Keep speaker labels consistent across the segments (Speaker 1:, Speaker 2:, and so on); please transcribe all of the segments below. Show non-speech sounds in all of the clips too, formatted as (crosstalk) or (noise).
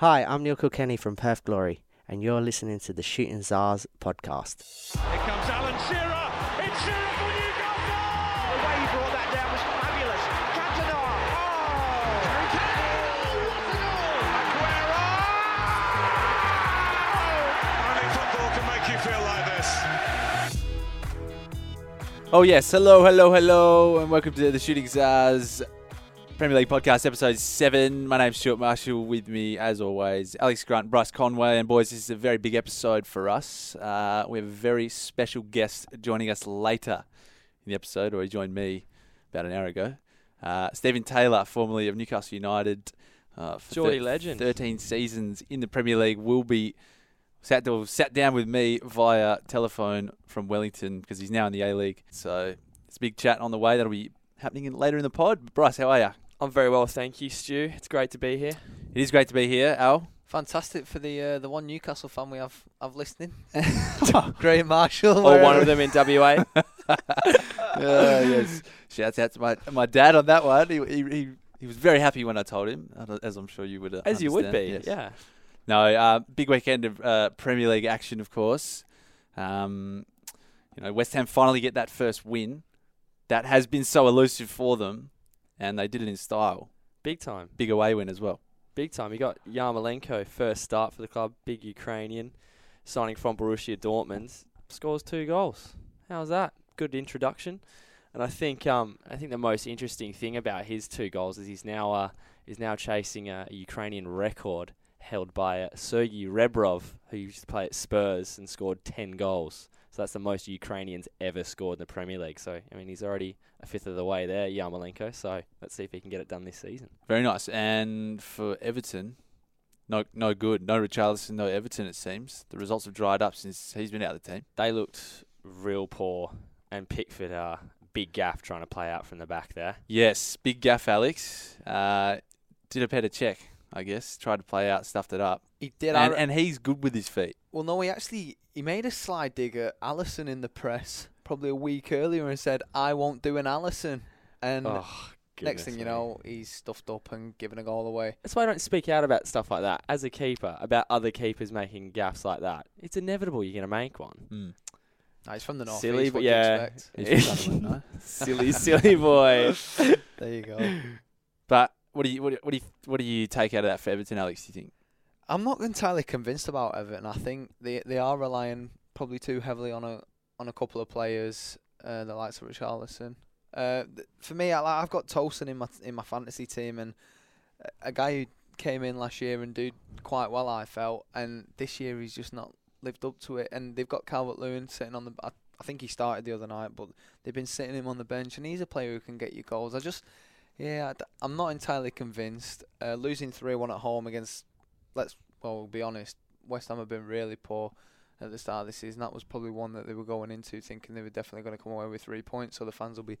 Speaker 1: Hi, I'm Neil Kilkenny from Perth Glory, and you're listening to the Shooting Czars podcast.
Speaker 2: Here comes Alan Shearer. It's Shearer for Newcastle.
Speaker 3: The way he brought that down was fabulous. Cantona.
Speaker 2: Oh! Only football can make you feel like this.
Speaker 4: Oh yes, hello, hello, hello, and welcome to the Shooting Stars Premier League podcast, episode seven. My name's Stuart Marshall. With me, as always, Alex Grant, Bryce Conway, and boys, this is a very big episode for us. Uh, we have a very special guest joining us later in the episode, or he joined me about an hour ago. Uh, Stephen Taylor, formerly of Newcastle United, uh, for thir-
Speaker 5: legend.
Speaker 4: thirteen seasons in the Premier League, will be sat to, sat down with me via telephone from Wellington because he's now in the A League. So it's a big chat on the way. That'll be happening in, later in the pod. Bryce, how are you?
Speaker 5: I'm very well, thank you, Stu. It's great to be here.
Speaker 4: It is great to be here, Al.
Speaker 6: Fantastic for the uh, the one Newcastle fan we have I've listening. (laughs) (laughs) Graham Marshall.
Speaker 5: Or one of (laughs) them in WA.
Speaker 4: Uh, yes. Shouts out to my my dad on that one. He, he, he, he was very happy when I told him, uh, as I'm sure you would. Uh,
Speaker 5: As you would be.
Speaker 4: Yes.
Speaker 5: yeah.
Speaker 4: No, uh, big weekend of uh, Premier League action, of course. Um, you know, West Ham finally get that first win. That has been so elusive for them, and they did it in style.
Speaker 5: Big time.
Speaker 4: Big away win as well.
Speaker 5: Big time. You got Yarmolenko, first start for the club, big Ukrainian, signing from Borussia Dortmund, scores two goals. How's that? Good introduction. And I think um, I think the most interesting thing about his two goals is he's now uh, is now chasing a, Ukrainian record held by uh, Sergei Rebrov, who used to play at Spurs and scored ten goals. So that's the most Ukrainians ever scored in the Premier League. So I mean, he's already a fifth of the way there, Yarmolenko. So let's see if he can get it done this season.
Speaker 4: Very nice. And for Everton, no no good. No Richarlison, no Everton, it seems. The results have dried up since he's been out of the team.
Speaker 5: they looked real poor, and Pickford, uh, big gaff trying to play out from the back there.
Speaker 4: Yes, big gaff, Alex. Uh, did a better check, I guess. Tried to play out, stuffed it up.
Speaker 6: He did.
Speaker 4: And,
Speaker 6: re-
Speaker 4: and he's good with his feet.
Speaker 6: Well, no, he actually he made a slide dig at Alisson in the press probably a week earlier and said, "I won't do an Alisson." And
Speaker 5: oh,
Speaker 6: next thing you know, he's stuffed up and giving a goal away.
Speaker 5: That's why I don't speak out about stuff like that as a keeper, about other keepers making gaffes like that. It's inevitable you're going to make one.
Speaker 4: Mm.
Speaker 6: Nah, he's from the north.
Speaker 5: Silly, but
Speaker 6: you
Speaker 5: yeah.
Speaker 6: expect?
Speaker 4: He's from Sunderland, (laughs) no?
Speaker 5: silly, silly boy. (laughs)
Speaker 6: There you go. (laughs)
Speaker 4: But what do you what do, what do you what do you take out of that for Everton, Alex? Do you think?
Speaker 6: I'm not entirely convinced about Everton. I think they they are relying probably too heavily on a on a couple of players, uh, the likes of Richarlison. Uh, th- for me, I, I've got Tosun in my in my fantasy team, and a- a guy who came in last year and did quite well. I felt, and this year he's just not lived up to it. And they've got Calvert Lewin sitting on the. I, I think he started the other night, but they've been sitting him on the bench, and he's a player who can get you goals. I just, yeah, I am not entirely convinced. Uh, losing three one at home against, let's well we'll be honest, West Ham have been really poor at the start of the season. That was probably one that they were going into thinking they were definitely going to come away with three points, so the fans will be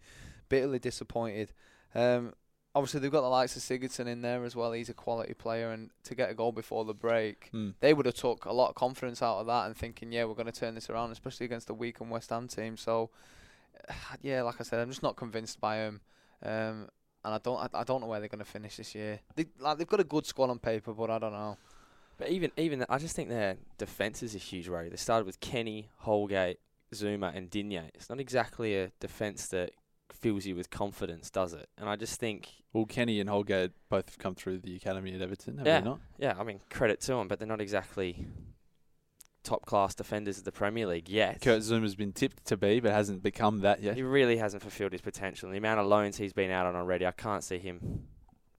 Speaker 6: bitterly disappointed. Um, obviously they've got the likes of Sigurdsson in there as well. He's a quality player, and to get a goal before the break,
Speaker 4: Hmm.
Speaker 6: they would have took a lot of confidence out of that and thinking, yeah, we're going to turn this around, especially against a weak and West Ham team. So, (sighs) yeah, like I said, I'm just not convinced by them. Um, and I don't, I, I don't know where they're going to finish this year. They, like, they've got a good squad on paper, but I don't know.
Speaker 5: But even even I just think their defence is a huge worry. They started with Kenny, Holgate, Zouma, and Digne. It's not exactly a defence that fills you with confidence, does it? And I just think,
Speaker 4: Well, Kenny and Holgate both have come through the academy at Everton, have
Speaker 5: Yeah.
Speaker 4: they not?
Speaker 5: yeah, I mean credit to them, but they're not exactly top class defenders of the Premier League yet.
Speaker 4: Kurt Zouma's been tipped to be, but hasn't become that yet.
Speaker 5: He really hasn't fulfilled his potential. And the amount of loans he's been out on already, I can't see him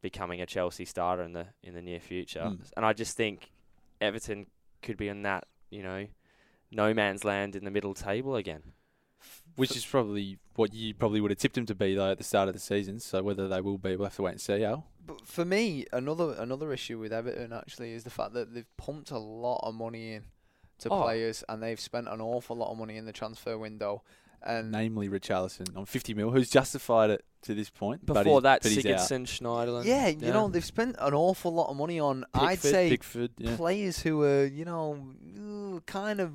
Speaker 5: becoming a Chelsea starter in the in the near future.
Speaker 4: Mm.
Speaker 5: And I just think Everton could be in that, you know, no man's land in the middle table again.
Speaker 4: Which is probably what you probably would have tipped him to be though at the start of the season. So whether they will be, we'll have to wait and see. Al.
Speaker 6: But for me, another another issue with Everton actually is the fact that they've pumped a lot of money in to
Speaker 5: Oh.
Speaker 6: players, and they've spent an awful lot of money in the transfer window. And
Speaker 4: namely Richarlison on 50 mil, who's justified it to this point.
Speaker 5: Before
Speaker 4: he's-
Speaker 5: that,
Speaker 4: but he's.
Speaker 5: Sigurdsson, Schneiderlin.
Speaker 6: yeah, you know they've spent an awful lot of money on. I'd say
Speaker 4: Pickford, yeah.
Speaker 6: players who are you know kind of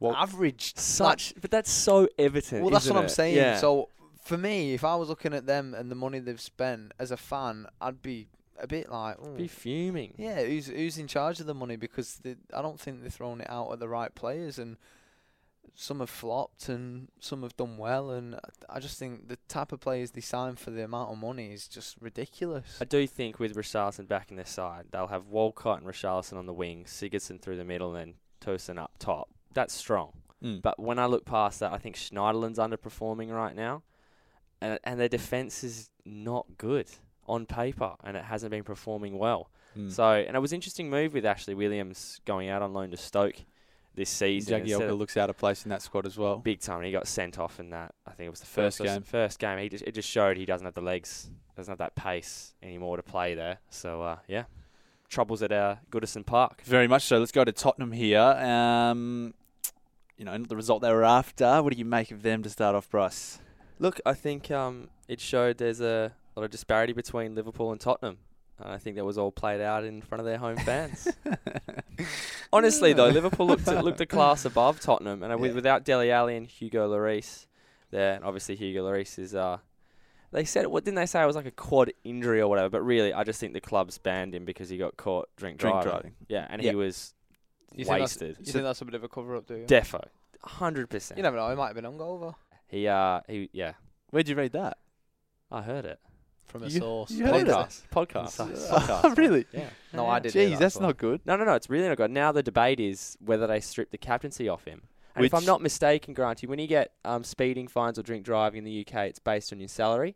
Speaker 4: Well,
Speaker 6: average.
Speaker 5: such, but that's so evident.
Speaker 6: Well, that's
Speaker 5: isn't
Speaker 6: what I'm saying.
Speaker 5: Yeah.
Speaker 6: So for me, if I was looking at them and the money they've spent as a fan, I'd be a bit like, ooh,
Speaker 5: Be fuming.
Speaker 6: yeah, who's who's in charge of the money? Because they, I don't think they're throwing it out at the right players, and some have flopped and some have done well. And I- I just think the type of players they sign for the amount of money is just ridiculous.
Speaker 5: I do think with Richarlison back in their side, they'll have Walcott and Richarlison on the wing, Sigurdsson through the middle, and then Tosun up top. That's strong.
Speaker 4: Mm.
Speaker 5: But when I look past that, I think Schneiderlin's underperforming right now, and and their defense is not good on paper, and it hasn't been performing well.
Speaker 4: Mm.
Speaker 5: So, and it was an interesting move with Ashley Williams going out on loan to Stoke this season. instead
Speaker 4: Jagielka looks out of place in that squad as well.
Speaker 5: big time. He got sent off in that. I think it was the
Speaker 4: First
Speaker 5: first,
Speaker 4: game.
Speaker 5: First game. He just it just showed he doesn't have the legs, doesn't have that pace anymore to play there. So uh, yeah, troubles at uh, Goodison Park.
Speaker 4: Very much so. Let's go to Tottenham here. Um, you know, the result they were after. What do you make of them to start off, Bryce?
Speaker 5: Look, I think um, it showed there's a lot of disparity between Liverpool and Tottenham. And I think that was all played out in front of their home fans. (laughs) Honestly, though, Liverpool looked looked a class (laughs) above Tottenham, and
Speaker 4: Yeah.
Speaker 5: without Dele Alli and Hugo Lloris there, and obviously Hugo Lloris is. Uh, they said what didn't they say it was like a quad injury or whatever? But really, I just think the club's banned him because he got caught drink,
Speaker 4: Drink
Speaker 5: driving.
Speaker 4: driving.
Speaker 5: Yeah, and
Speaker 4: Yeah.
Speaker 5: he was
Speaker 6: you think
Speaker 5: wasted.
Speaker 6: you
Speaker 4: So-
Speaker 6: think that's a bit of a cover up, do you?
Speaker 5: Defo, hundred percent.
Speaker 6: you never know. He might have been hungover
Speaker 5: He uh he yeah,
Speaker 4: Where'd you read that?
Speaker 5: I heard it.
Speaker 6: From a
Speaker 4: You-
Speaker 6: source.
Speaker 4: you heard it?
Speaker 5: Podcast, podcast,
Speaker 4: Nice.
Speaker 5: podcast. (laughs)
Speaker 4: really?
Speaker 5: Yeah.
Speaker 6: No, I did hear
Speaker 4: Jeez,
Speaker 6: that
Speaker 4: that's
Speaker 6: as
Speaker 4: not good.
Speaker 5: No, no, no. It's really not good. Now the debate is whether they strip the captaincy off him. And if I'm
Speaker 4: Which-
Speaker 5: not mistaken, Granty, when you get um, speeding fines or drink driving in the UK, it's based on your salary.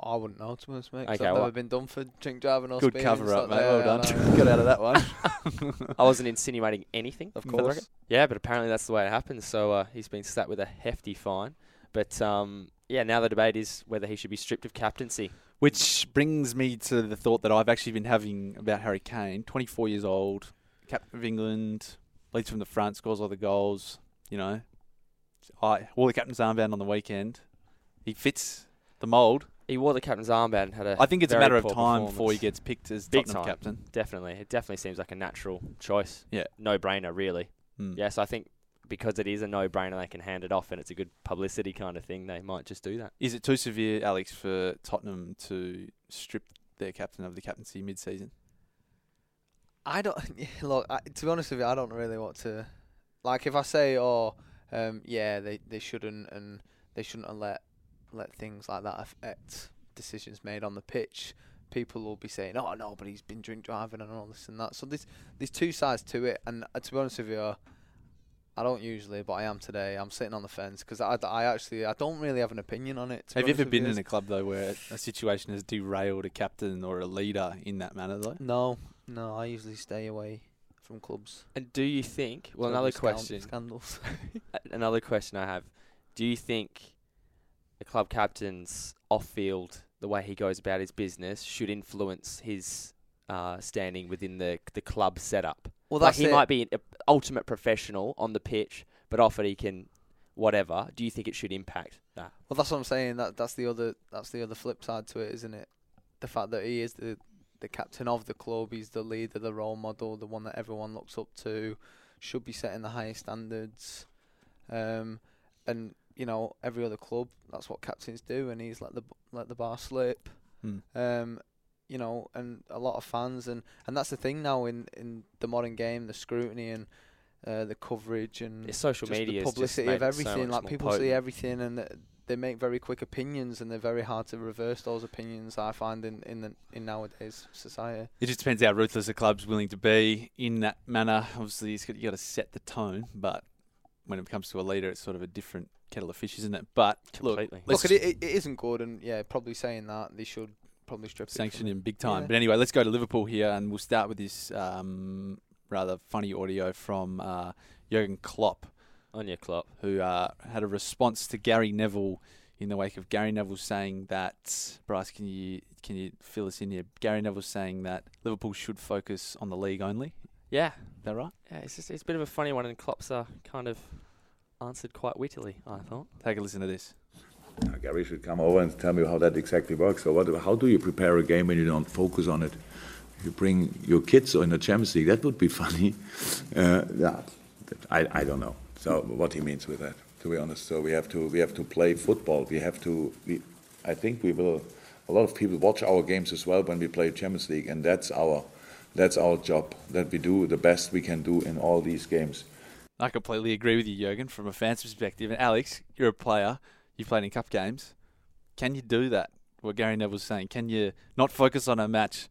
Speaker 6: I wouldn't know, to be honest, mate. 'cause
Speaker 5: Okay,
Speaker 6: I've
Speaker 5: well-
Speaker 6: never been done for drink driving or
Speaker 4: Good
Speaker 6: speeding,
Speaker 4: cover
Speaker 6: so
Speaker 4: up, mate.
Speaker 6: yeah,
Speaker 4: Well
Speaker 6: I
Speaker 4: done.
Speaker 6: know.
Speaker 4: Got out of that one. (laughs)
Speaker 5: I wasn't insinuating anything.
Speaker 6: Of
Speaker 5: for the record.
Speaker 6: course.
Speaker 5: Yeah, but apparently that's the way it happens. So uh, he's been slapped with a hefty fine. But um, yeah, now the debate is whether he should be stripped of captaincy.
Speaker 4: Which brings me to the thought that I've actually been having about Harry Kane. 24 years old, captain of England, leads from the front, scores all the goals. You know, I wore the captain's armband on the weekend. He fits the mould.
Speaker 5: He wore the captain's armband and had a
Speaker 4: I think it's a matter of time before he gets picked as
Speaker 5: Big
Speaker 4: Tottenham
Speaker 5: time.
Speaker 4: captain.
Speaker 5: Definitely. It definitely seems like a natural choice.
Speaker 4: Yeah.
Speaker 5: No brainer, really.
Speaker 4: Hmm.
Speaker 5: Yes, I think because it is a no brainer, they can hand it off and it's a good publicity kind of thing. They might just do that.
Speaker 4: Is it too severe, Alex, for Tottenham to strip their captain of the captaincy mid-season?
Speaker 6: I don't (laughs) look. I, to be honest with you, I don't really want to. Like, if I say, "Oh, um, yeah, they, they shouldn't," and they shouldn't have let let things like that affect decisions made on the pitch, people will be saying, "Oh no, but he's been drink driving and all this and that." So there's there's two sides to it, and uh, to be honest with you, I don't usually, but I am today. I'm sitting on the fence because I, I actually I don't really have an opinion on it.
Speaker 4: Have you ever been
Speaker 6: you.
Speaker 4: in a club though where a situation has derailed a captain or a leader in that manner though?
Speaker 6: No, no. I usually stay away from clubs.
Speaker 5: And do you think? Well,
Speaker 6: So
Speaker 5: another question.
Speaker 6: Scandals. (laughs)
Speaker 5: Another question I have: Do you think the club captain's off-field, the way he goes about his business, should influence his uh, standing within the the club setup?
Speaker 6: Well,
Speaker 5: like he
Speaker 6: it.
Speaker 5: might be an ultimate professional on the pitch, but off it he can whatever. Do you think it should impact that?
Speaker 6: Well, that's what I'm saying. That that's the other that's the other flip side to it, isn't it? The fact that he is the the captain of the club, he's the leader, the role model, the one that everyone looks up to, should be setting the highest standards. Um, and you know every other club, that's what captains do, and he's let the b- let the bar slip.
Speaker 4: Hmm.
Speaker 6: Um, you know, and a lot of fans, and, and that's the thing now in, in the modern game, the scrutiny and uh, the coverage and
Speaker 5: Yeah, social
Speaker 6: just
Speaker 5: media
Speaker 6: the
Speaker 5: has just
Speaker 6: publicity of
Speaker 5: it so
Speaker 6: everything. like
Speaker 5: more
Speaker 6: people see everything and th- they make very quick opinions, and they're very hard to reverse those opinions. I find in in the, in nowadays society.
Speaker 4: It just depends how ruthless a club's willing to be in that manner. Obviously, it's got, you got to set the tone, but when it comes to a leader, it's sort of a different kettle of fish, isn't it? But look,
Speaker 5: Completely.
Speaker 4: let's
Speaker 6: Look, it, it, it isn't good, and yeah, probably saying that they should probably strip it
Speaker 4: sanction
Speaker 6: from
Speaker 4: him big time.
Speaker 6: Yeah.
Speaker 4: But anyway, let's go to Liverpool here, and we'll start with this um, rather funny audio from uh, Jurgen Klopp,
Speaker 5: On your Klopp.
Speaker 4: who uh, had a response to Gary Neville in the wake of Gary Neville saying that Bryce, can you can you fill us in here? Gary Neville saying that Liverpool should focus on the league only.
Speaker 5: Yeah,
Speaker 4: Is that right?
Speaker 5: yeah. It's just it's a bit of a funny one, and Klopp's uh, kind of answered quite wittily. I thought.
Speaker 4: Take a listen to this.
Speaker 7: Uh, Gary should come over and tell me how that exactly works. So, what, how do you prepare a game when you don't focus on it? You bring your kids in the Champions League. That would be (laughs) funny. Uh, yeah, I, I don't know. So, what he means with that, to be honest. So, we have to we have to play football. We have to. We, I think we will a lot of people watch our games as well when we play Champions League, and that's our that's our job that we do the best we can do in all these games.
Speaker 4: I completely agree with you, Jurgen, from a fan's perspective. And Alex, you're a player. You've played in cup games. Can you do that? What Gary Neville's saying. Can you not focus on a match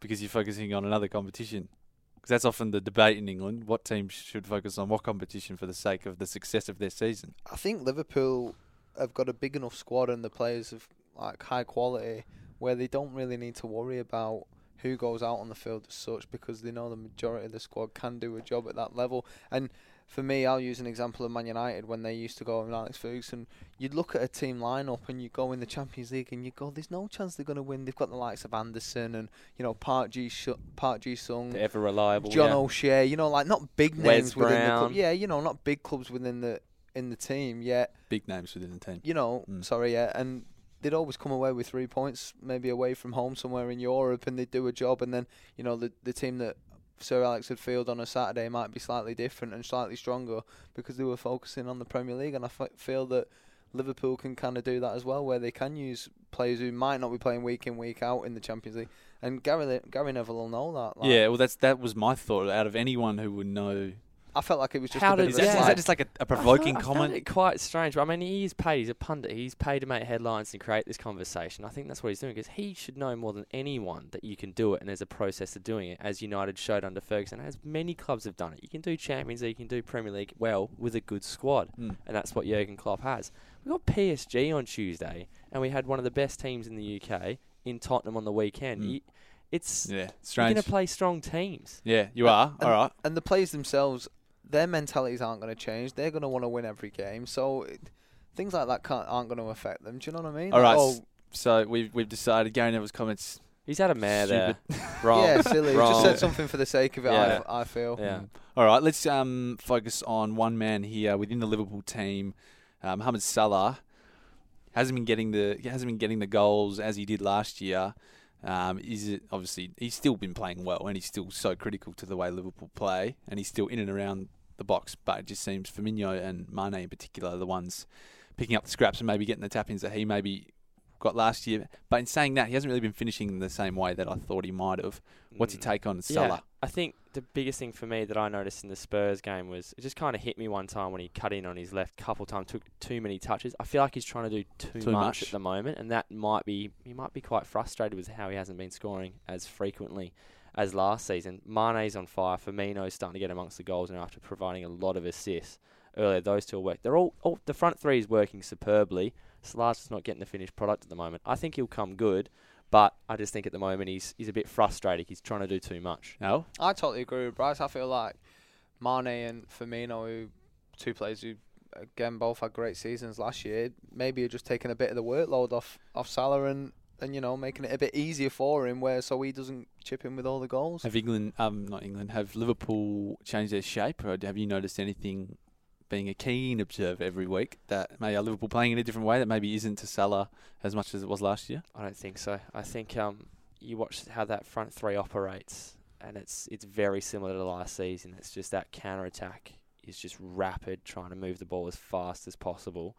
Speaker 4: because you're focusing on another competition? Because that's often the debate in England. What teams should focus on what competition for the sake of the success of their season?
Speaker 6: I think Liverpool have got a big enough squad and the players of like high quality where they don't really need to worry about who goes out on the field as such because they know the majority of the squad can do a job at that level. And for me, I'll use an example of Man United when they used to go with Alex Ferguson. You'd look at a team lineup and you go in the Champions League and you go, "There's no chance they're going to win." They've got the likes of Anderson and you know Park Ji Park Ji Sung,
Speaker 5: The ever reliable.
Speaker 6: John
Speaker 5: yeah.
Speaker 6: O'Shea. You know, like not big
Speaker 5: Wes
Speaker 6: names within the club. Yeah, you know, not big clubs within the in the team yet.
Speaker 4: Big names within the team.
Speaker 6: You know,
Speaker 4: Mm.
Speaker 6: sorry, yeah, and they'd always come away with three points, maybe away from home somewhere in Europe, and they'd do a job. And then you know the the team that Sir Alex had field on a Saturday might be slightly different and slightly stronger because they were focusing on the Premier League. And I f- feel that Liverpool can kind of do that as well, where they can use players who might not be playing week in week out in the Champions League. And Gary Gary Neville will know that. Like,
Speaker 4: yeah, well, that's that was my thought. Out of anyone who would know,
Speaker 6: I felt like it was just
Speaker 5: How
Speaker 6: a bit
Speaker 5: did-
Speaker 4: is
Speaker 6: of
Speaker 4: that,
Speaker 6: a
Speaker 4: is
Speaker 5: yeah.
Speaker 4: that just like a, a
Speaker 5: I
Speaker 4: provoking
Speaker 5: found- I found
Speaker 4: comment?
Speaker 5: it quite strange. I mean, he is paid. He's a pundit. He's paid to make headlines and create this conversation. I think that's what he's doing because he should know more than anyone that you can do it, and there's a process of doing it, as United showed under Ferguson. As many clubs have done it, you can do Champions League, you can do Premier League well with a good squad,
Speaker 4: Mm.
Speaker 5: and that's what Jurgen Klopp has. We got PSG on Tuesday, and we had one of the best teams in the UK in Tottenham on the weekend.
Speaker 4: Mm.
Speaker 5: You- it's
Speaker 4: Yeah,
Speaker 5: you're
Speaker 4: strange.
Speaker 5: going to play strong teams.
Speaker 4: Yeah, you are.
Speaker 6: And-
Speaker 4: All right.
Speaker 6: and the players themselves, their mentalities aren't going to change. They're going to want to win every game. So it, things like that can't, aren't going to affect them. Do you know what I mean?
Speaker 4: All right.
Speaker 6: Oh,
Speaker 4: So we've we've decided. Gary Neville's comments.
Speaker 5: He's had a mare there.
Speaker 4: Stupid. (laughs) (laughs)
Speaker 5: Wrong.
Speaker 6: yeah, silly. Just said something for the sake of it.
Speaker 5: Yeah.
Speaker 6: I, I feel.
Speaker 5: Yeah.
Speaker 4: All right. Let's um focus on one man here within the Liverpool team. Um, Mohamed Salah hasn't been getting the hasn't been getting the goals as he did last year. Um, is it obviously he's still been playing well and he's still so critical to the way Liverpool play and he's still in and around the box. But it just seems Firmino and Mane in particular are the ones picking up the scraps and maybe getting the tap ins that he maybe got last year. But in saying that, he hasn't really been finishing in the same way that I thought he might have. What's your
Speaker 5: Mm.
Speaker 4: take on
Speaker 5: Yeah,
Speaker 4: Salah?
Speaker 5: I think the biggest thing for me that I noticed in the Spurs game was it just kind of hit me one time when he cut in on his left couple times, took too many touches. I feel like he's trying to do too,
Speaker 4: Too
Speaker 5: much,
Speaker 4: much.
Speaker 5: at the moment, and that might be he might be quite frustrated with how he hasn't been scoring as frequently as last season. Mane's on fire. Firmino's starting to get amongst the goals now after providing a lot of assists earlier. Those two are work. They're all, all the front three is working superbly. Salah's just not getting the finished product at the moment. I think he'll come good. But I just think at the moment he's he's a bit frustrated. He's trying to do too much.
Speaker 4: No?
Speaker 6: I totally agree with Bryce. I feel like Mane and Firmino, who two players who again both had great seasons last year, maybe are just taking a bit of the workload off off Salah and and you know making it a bit easier for him, where so he doesn't chip in with all the goals.
Speaker 4: Have England, um, not England, have Liverpool changed their shape, or have you noticed anything? Being a keen observer every week, that maybe are Liverpool playing in a different way that maybe isn't to Salah as much as it was last year.
Speaker 5: I don't think so. I think um, you watch how that front three operates, and it's it's very similar to last season. It's just that counter attack is just rapid, trying to move the ball as fast as possible,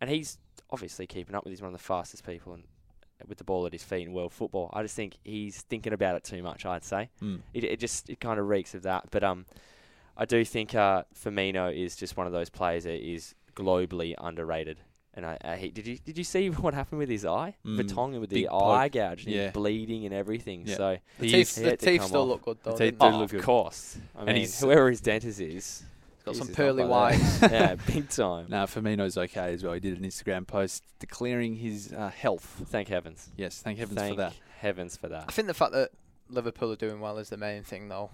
Speaker 5: and he's obviously keeping up with. He's one of the fastest people and with the ball at his feet in world football. I just think he's thinking about it too much. I'd say
Speaker 4: Mm.
Speaker 5: it it just it kind of reeks of that. But um, I do think uh, Firmino is just one of those players that is globally underrated. And I, I he, did you did you see (laughs) what happened with his eye?
Speaker 4: Mm,
Speaker 5: Vertonghen with
Speaker 4: big
Speaker 5: the
Speaker 4: poke.
Speaker 5: eye gouge and
Speaker 4: Yeah.
Speaker 5: him bleeding and everything.
Speaker 4: Yeah.
Speaker 5: So
Speaker 6: The teeth, the teeth still
Speaker 5: off.
Speaker 6: look good though.
Speaker 4: The teeth
Speaker 6: don't
Speaker 4: do
Speaker 5: oh,
Speaker 4: look
Speaker 5: of
Speaker 4: good.
Speaker 5: course. I
Speaker 4: And
Speaker 5: mean,
Speaker 4: he's-
Speaker 5: whoever his dentist is,
Speaker 6: He's got
Speaker 5: he's
Speaker 6: some pearly whites. (laughs)
Speaker 5: yeah, big time.
Speaker 4: Now Firmino's okay as well. He did an Instagram post declaring his uh, health.
Speaker 5: Thank heavens.
Speaker 4: Yes, thank heavens
Speaker 5: Thank
Speaker 4: for that.
Speaker 5: heavens for that.
Speaker 6: I think the fact that Liverpool are doing well is the main thing though.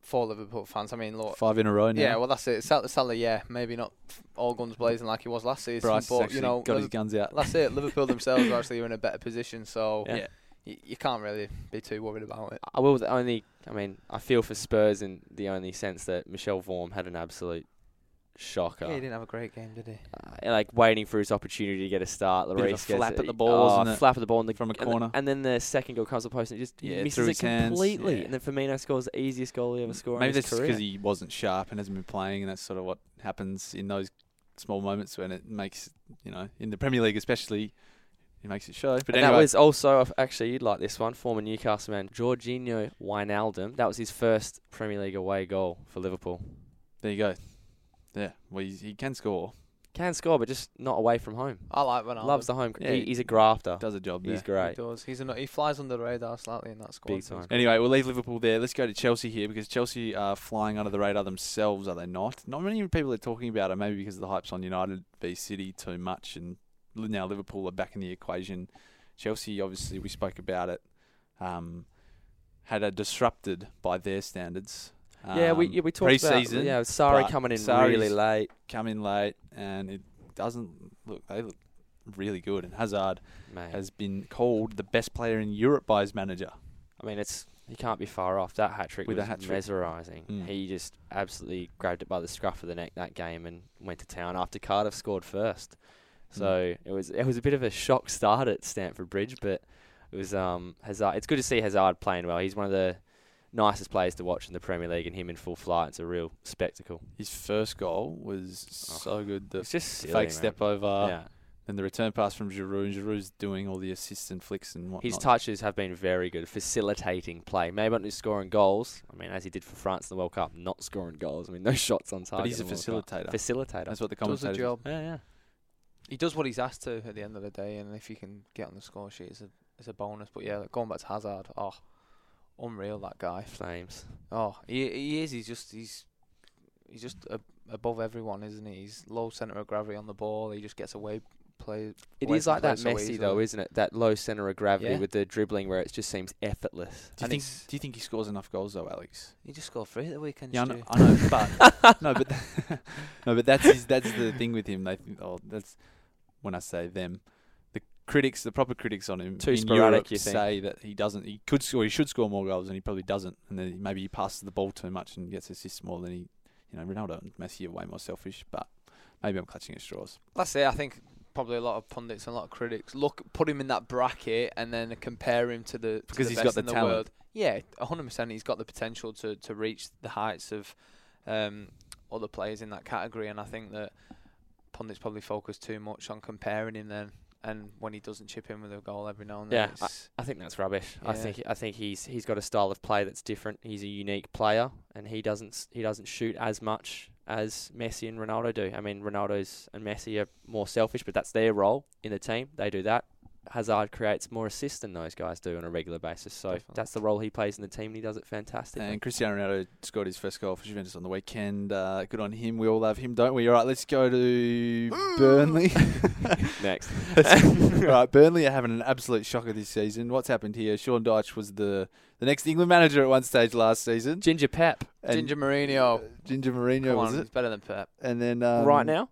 Speaker 6: For Liverpool fans, I mean, look,
Speaker 4: Five in a row now.
Speaker 6: yeah, well that's it. Salah, Salah, yeah, maybe not all guns blazing like he was last season,
Speaker 4: Bryce
Speaker 6: but you know,
Speaker 4: got his guns out.
Speaker 6: that's it. (laughs) Liverpool themselves are actually in a better position, so
Speaker 5: Yeah.
Speaker 4: Yeah.
Speaker 6: y- you can't really be too worried about it.
Speaker 5: I will the only. I mean, I feel for Spurs in the only sense that Michel Vorm had an absolute shocker.
Speaker 6: Yeah, he didn't have a great game, did he?
Speaker 5: uh, like waiting for his opportunity to get a start.
Speaker 4: Bit of a
Speaker 5: Lloris gets
Speaker 4: flap
Speaker 5: it.
Speaker 4: at the ball,
Speaker 5: oh,
Speaker 4: wasn't it?
Speaker 5: flap at the ball in the,
Speaker 4: From a
Speaker 5: and the-
Speaker 4: corner.
Speaker 5: and then the second goal comes to the post and he just
Speaker 4: Yeah,
Speaker 5: misses it
Speaker 4: his hands,
Speaker 5: completely.
Speaker 4: yeah.
Speaker 5: And then Firmino scores the easiest goal he ever scored
Speaker 4: Maybe
Speaker 5: in his
Speaker 4: that's just because he wasn't sharp and hasn't been playing, and that's sort of what happens in those small moments when it makes you know in the Premier League especially he makes it show. But
Speaker 5: and
Speaker 4: anyway,
Speaker 5: that was also actually you'd like this one. Former Newcastle man Georginio Wijnaldum. That was his first Premier League away goal for Liverpool.
Speaker 4: there you go. Yeah, well, he, he can score.
Speaker 5: Can score, but just not away from home.
Speaker 6: I like Ronaldo.
Speaker 5: Loves the home.
Speaker 4: Yeah,
Speaker 5: he,
Speaker 4: he
Speaker 5: he's a grafter.
Speaker 4: Does a job.
Speaker 5: He's
Speaker 4: there.
Speaker 6: He
Speaker 5: great.
Speaker 6: does. He's a, he flies under the radar slightly in that squad.
Speaker 5: Big time.
Speaker 4: Anyway, we'll leave Liverpool there. Let's go to Chelsea here because Chelsea are flying under the radar themselves, are they not? Not many people are talking about it, maybe because the hype's on United v City too much, and li- now Liverpool are back in the equation. Chelsea, obviously, we spoke about it, um, had a disrupted by their standards.
Speaker 5: yeah, we
Speaker 4: Um,
Speaker 5: yeah, we talked about yeah
Speaker 4: Sarri
Speaker 5: coming in really late.
Speaker 4: come in late, and it doesn't look. They look really good, and Hazard
Speaker 5: Mate.
Speaker 4: has been called the best player in Europe by his manager.
Speaker 5: I mean, it's he can't be far off. That hat trick
Speaker 4: With
Speaker 5: was
Speaker 4: hat-trick.
Speaker 5: mesmerising.
Speaker 4: Mm.
Speaker 5: He just absolutely grabbed it by the scruff of the neck that game and went to town after Cardiff scored first. So it was it was a bit of a shock start at Stamford Bridge, but it was um Hazard. It's good to see Hazard playing well. He's one of the nicest players to watch in the Premier League, and him in full flight. It's a real spectacle.
Speaker 4: His first goal was so good. The
Speaker 5: It's just silly,
Speaker 4: fake
Speaker 5: man.
Speaker 4: step over,
Speaker 5: yeah.
Speaker 4: and the return pass from Giroud. And Giroud's doing all the assists and flicks and whatnot.
Speaker 5: His touches have been very good, facilitating play. Maybe not just scoring goals. I mean, as he did for France in the World Cup, not scoring goals. I mean, no (laughs) shots on target.
Speaker 4: but he's a
Speaker 5: in the World Cup.
Speaker 4: facilitator.
Speaker 5: Facilitator.
Speaker 4: That's what the
Speaker 6: Does the job.
Speaker 5: yeah, yeah.
Speaker 6: He does what he's asked to at the end of the day, and if you can get on the score sheet, it's a it's a bonus. But yeah, going back to Hazard, oh, unreal that guy.
Speaker 5: Flames.
Speaker 6: Oh, he he is. He's just he's he's just a, above everyone, isn't he? He's low centre of gravity on the ball. He just gets away play.
Speaker 5: It
Speaker 6: away
Speaker 5: is
Speaker 6: from
Speaker 5: like that
Speaker 6: play so
Speaker 5: Messi though, isn't it? That low center of gravity
Speaker 6: Yeah.
Speaker 5: with the dribbling where it just seems effortless.
Speaker 4: Do you
Speaker 6: And
Speaker 4: think? Do you think he scores enough goals though, Alex?
Speaker 6: He just scored three at the weekend.
Speaker 4: Yeah, I know, I know but (laughs) no, but (laughs) no, but that's his, that's the thing with him. They think, oh, that's when I say them, the critics, the proper critics on him
Speaker 5: Too
Speaker 4: in
Speaker 5: sporadic,
Speaker 4: Europe
Speaker 5: you
Speaker 4: say that he doesn't. He could score. He should score more goals, and he probably doesn't. And then maybe he passes the ball too much and gets assists more than he. You know, Ronaldo and Messi are way more selfish, but maybe I'm clutching at straws.
Speaker 6: That's it. I think probably a lot of pundits and a lot of critics look put him in that bracket and then compare him to the to
Speaker 4: Because
Speaker 6: the
Speaker 4: he's
Speaker 6: best
Speaker 4: got the
Speaker 6: in the
Speaker 4: talent.
Speaker 6: world. Yeah, hundred percent. He's got the potential to to reach the heights of um, other players in that category, and I think that pundits probably focus too much on comparing him then. And when he doesn't chip in with a goal every now and then,
Speaker 5: Yeah,
Speaker 6: it's,
Speaker 5: I think that's rubbish. I
Speaker 6: Yeah.
Speaker 5: think I think he's he's got a style of play that's different. He's a unique player, and he doesn't s- he doesn't shoot as much as Messi and Ronaldo do. I mean, Ronaldo's and Messi are more selfish, but that's their role in the team. They do that. Hazard creates more assists than those guys do on a regular basis. So
Speaker 6: Definitely.
Speaker 5: that's the role he plays in the team, and he does it fantastic.
Speaker 4: And Cristiano Ronaldo scored his first goal for Juventus on the weekend. Uh, good on him. We all love him, don't we? All right, let's go to Burnley. (laughs) (laughs)
Speaker 5: Next,
Speaker 4: all (laughs) right, Burnley are having an absolute shocker this season. What's happened here? Sean Dyche was the, the next England manager at one stage last season.
Speaker 5: Ginger Pep
Speaker 4: And
Speaker 6: Ginger Mourinho.
Speaker 4: Ginger Mourinho
Speaker 6: Come
Speaker 4: was it?
Speaker 6: he's better than Pep.
Speaker 4: And then um,
Speaker 5: right now.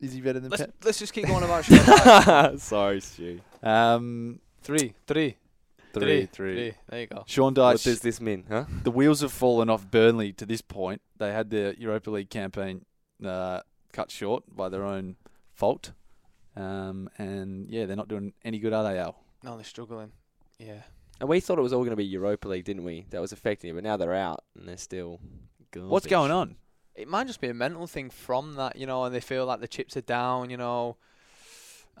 Speaker 4: Is he better than
Speaker 6: Let's
Speaker 4: Pep?
Speaker 6: let's just keep going about Sean (laughs)
Speaker 5: Sorry, Stu.
Speaker 4: Um,
Speaker 6: three, three,
Speaker 4: three,
Speaker 6: three,
Speaker 4: three.
Speaker 6: three. There you go.
Speaker 4: Sean
Speaker 5: What
Speaker 4: Dyche.
Speaker 5: does this mean, huh?
Speaker 4: the wheels have fallen off Burnley to this point. They had their Europa League campaign uh, cut short by their own fault. Um, and yeah, they're not doing any good, are they, Al?
Speaker 6: No, they're struggling. Yeah.
Speaker 5: And we thought it was all going to be Europa League, didn't we? That was affecting it, but now they're out and they're still.
Speaker 4: What's going on?
Speaker 6: It might just be a mental thing from that, you know, and they feel like the chips are down, you know.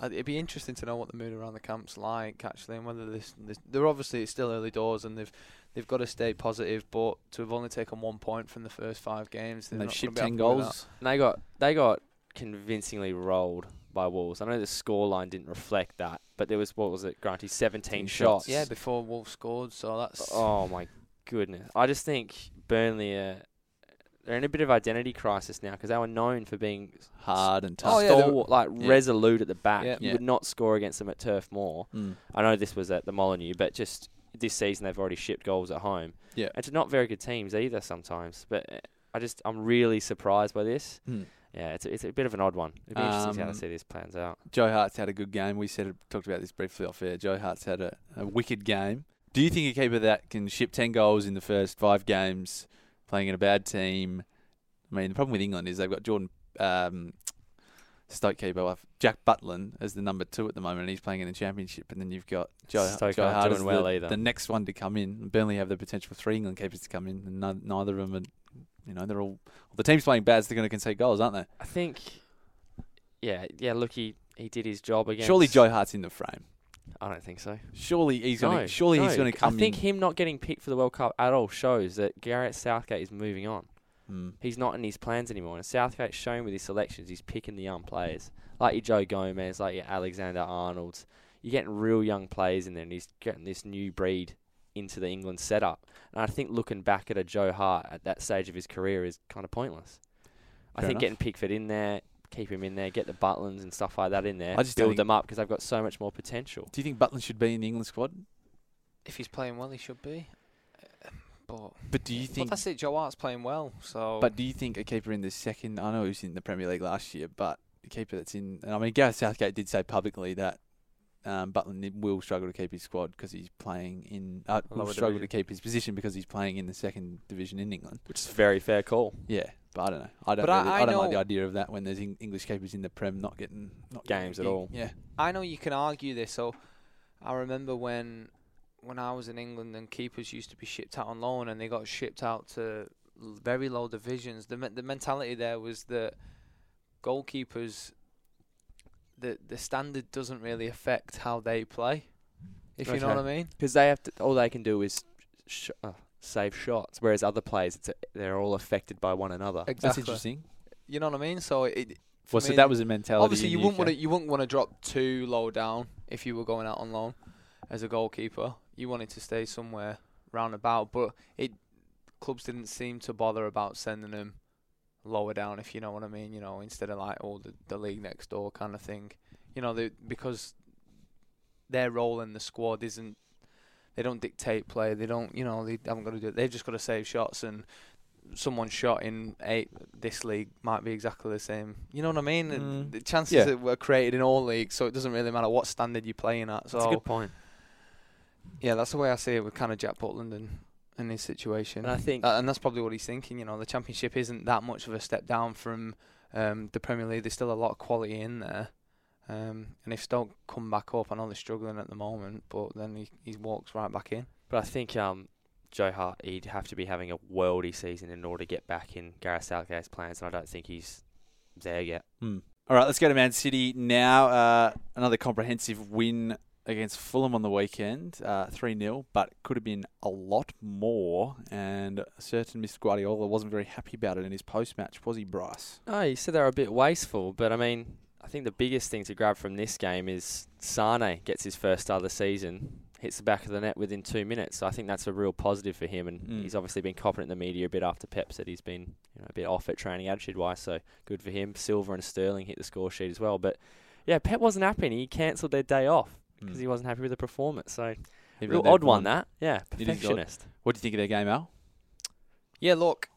Speaker 6: Uh, It'd be interesting to know what the mood around the camp's like, actually, and whether this, this they're obviously it's still early doors and they've they've got to stay positive, but to have only taken one point from the first five games, they're
Speaker 4: they've
Speaker 6: not
Speaker 4: shipped 10
Speaker 6: be happy with
Speaker 4: goals.
Speaker 5: And they got they got convincingly rolled by Wolves. I know the scoreline didn't reflect that, but there was what was it, Granty, 17
Speaker 4: Ten
Speaker 5: shots.
Speaker 6: Yeah, before Wolves scored, so that's
Speaker 5: Oh my goodness! I just think Burnley are they're in a bit of identity crisis now because they were known for being
Speaker 4: Hard and tough.
Speaker 6: Oh, yeah, they were-
Speaker 5: stalwart, like
Speaker 4: Yeah.
Speaker 5: resolute at the back.
Speaker 6: Yeah.
Speaker 5: You
Speaker 4: Yeah.
Speaker 5: would not score against them at Turf Moor.
Speaker 4: Mm.
Speaker 5: I know this was at the Molineux, but just this season they've already shipped goals at home.
Speaker 4: Yeah.
Speaker 5: and to not very good teams either sometimes. But uh, I just I'm really surprised by this.
Speaker 4: Mm.
Speaker 5: Yeah, it's a, it's a bit of an odd one. It'd be interesting to see how
Speaker 4: Um,
Speaker 5: to see this plans out.
Speaker 4: Joe Hart's had a good game. We said talked about this briefly off air. Joe Hart's had a, a wicked game. Do you think a keeper that can ship ten goals in the first five games, playing in a bad team? I mean, the problem with England is they've got Jordan um, Stoke keeper Jack Butland as the number two at the moment, and he's playing in the championship. And then you've got Joe,
Speaker 5: Stoke
Speaker 4: Joe Hart
Speaker 5: doing well
Speaker 4: the,
Speaker 5: either.
Speaker 4: the next one to come in. Burnley have the potential for three England keepers to come in, and neither of them are. You know, they're all the team's playing bad, so they're going to concede goals, aren't they?
Speaker 5: I think, yeah, yeah. Look, he he did his job again.
Speaker 4: Surely Joe Hart's in the frame.
Speaker 5: I don't think so.
Speaker 4: Surely he's
Speaker 5: no,
Speaker 4: gonna. Surely he's gonna come
Speaker 5: I think
Speaker 4: in.
Speaker 5: him not getting picked for the World Cup at all shows that Gareth Southgate is moving on.
Speaker 4: Hmm.
Speaker 5: He's not in his plans anymore. And Southgate's shown with his selections, he's picking the young players. Like your Joe Gomez, like your Alexander Arnold's. You're getting real young players in there, and he's getting this new breed into the England setup. And I think looking back at a Joe Hart at that stage of his career is kind of pointless. I
Speaker 4: Fair
Speaker 5: think
Speaker 4: enough.
Speaker 5: getting Pickford in there, keep him in there, get the Butlands and stuff like that in there,
Speaker 4: I just don't
Speaker 5: build them up because they've got so much more potential.
Speaker 4: Do you think Butland should be in the England squad?
Speaker 6: If he's playing well, he should be. Uh, (sighs) But
Speaker 4: But do you
Speaker 6: but
Speaker 4: think?
Speaker 6: that's it. Joe Hart's playing well, so.
Speaker 4: But do you think a keeper in the second? I know he was in the Premier League last year, but a keeper that's in. and I mean, Gareth Southgate did say publicly that um, Butland will struggle to keep his squad because he's playing in. Uh, will
Speaker 5: Lower
Speaker 4: struggle to keep his position because he's playing in the second division in England.
Speaker 5: Which is a very fair call.
Speaker 4: Yeah, but I don't know. I don't.
Speaker 6: But I-
Speaker 4: really,
Speaker 6: I
Speaker 4: I, don't like the idea of that when there's English keepers in the Prem not getting not
Speaker 5: Games
Speaker 4: a
Speaker 5: at all.
Speaker 4: Yeah,
Speaker 6: I know you can argue this. So I remember when when I was in England and keepers used to be shipped out on loan and they got shipped out to very low divisions. The me- the mentality there was that goalkeepers the the standard doesn't really affect how they play. If you know what I mean.
Speaker 5: Because they have to, all they can do is sh- uh, save shots, whereas other players, it's a, they're all affected by one another.
Speaker 6: Exactly.
Speaker 4: that's interesting.
Speaker 6: You know what I mean? So it. for
Speaker 4: Well, so
Speaker 6: me,
Speaker 4: that was a mentality.
Speaker 6: obviously you wouldn't want to you wouldn't want to drop too low down if you were going out on loan as a goalkeeper. You wanted to stay somewhere round about, but it clubs didn't seem to bother about sending him lower down, if you know what I mean. You know, instead of like oh the the league next door kind of thing. You know, they, because their role in the squad isn't. They don't dictate play. They don't. You know, they haven't got to do. it. They've just got to save shots and. Someone shot in eight this league might be exactly the same. You know what I mean?
Speaker 4: Mm.
Speaker 6: The chances
Speaker 4: Yeah.
Speaker 6: that were created in all leagues, so it doesn't really matter what standard you're playing at. So
Speaker 5: That's a good point.
Speaker 6: yeah, that's the way I see it with kind of Jack Butland and, and his situation.
Speaker 5: And I think
Speaker 6: Uh, and that's probably what he's thinking. You know, the championship isn't that much of a step down from um, the Premier League. There's still a lot of quality in there. Um, and if Stoke come back up, I know they're struggling at the moment, but then he he walks right back in.
Speaker 5: But I think um, Joe Hart, he'd have to be having a worldy season in order to get back in Gareth Southgate's plans, and I don't think he's there yet.
Speaker 4: Hmm. All right, let's go to Man City now. Uh, another comprehensive win against Fulham on the weekend, uh, 3 0, but could have been a lot more. And a certain Mr. Guardiola wasn't very happy about it in his post match, was he, Bryce?
Speaker 5: Oh, he said they were a bit wasteful, but I mean, I think the biggest thing to grab from this game is Sane gets his first start of the season, hits the back of the net within two minutes. So I think that's a real positive for him, and
Speaker 4: Mm.
Speaker 5: he's obviously been copping it in the media a bit after Pep said he's been you know, a bit off at training attitude wise. So good for him. Silva and Sterling hit the score sheet as well, but yeah, Pep wasn't happy. and He cancelled their day off because
Speaker 4: Hmm.
Speaker 5: he wasn't happy with the performance. So
Speaker 4: Even
Speaker 5: real
Speaker 4: though they've
Speaker 5: odd one
Speaker 4: won.
Speaker 5: that. Yeah,
Speaker 4: It is odd.
Speaker 5: perfectionist.
Speaker 4: What do you think of their game, Al?
Speaker 6: Yeah, look,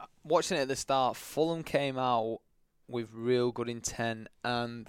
Speaker 6: uh, watching it at the start, Fulham came out with real good intent and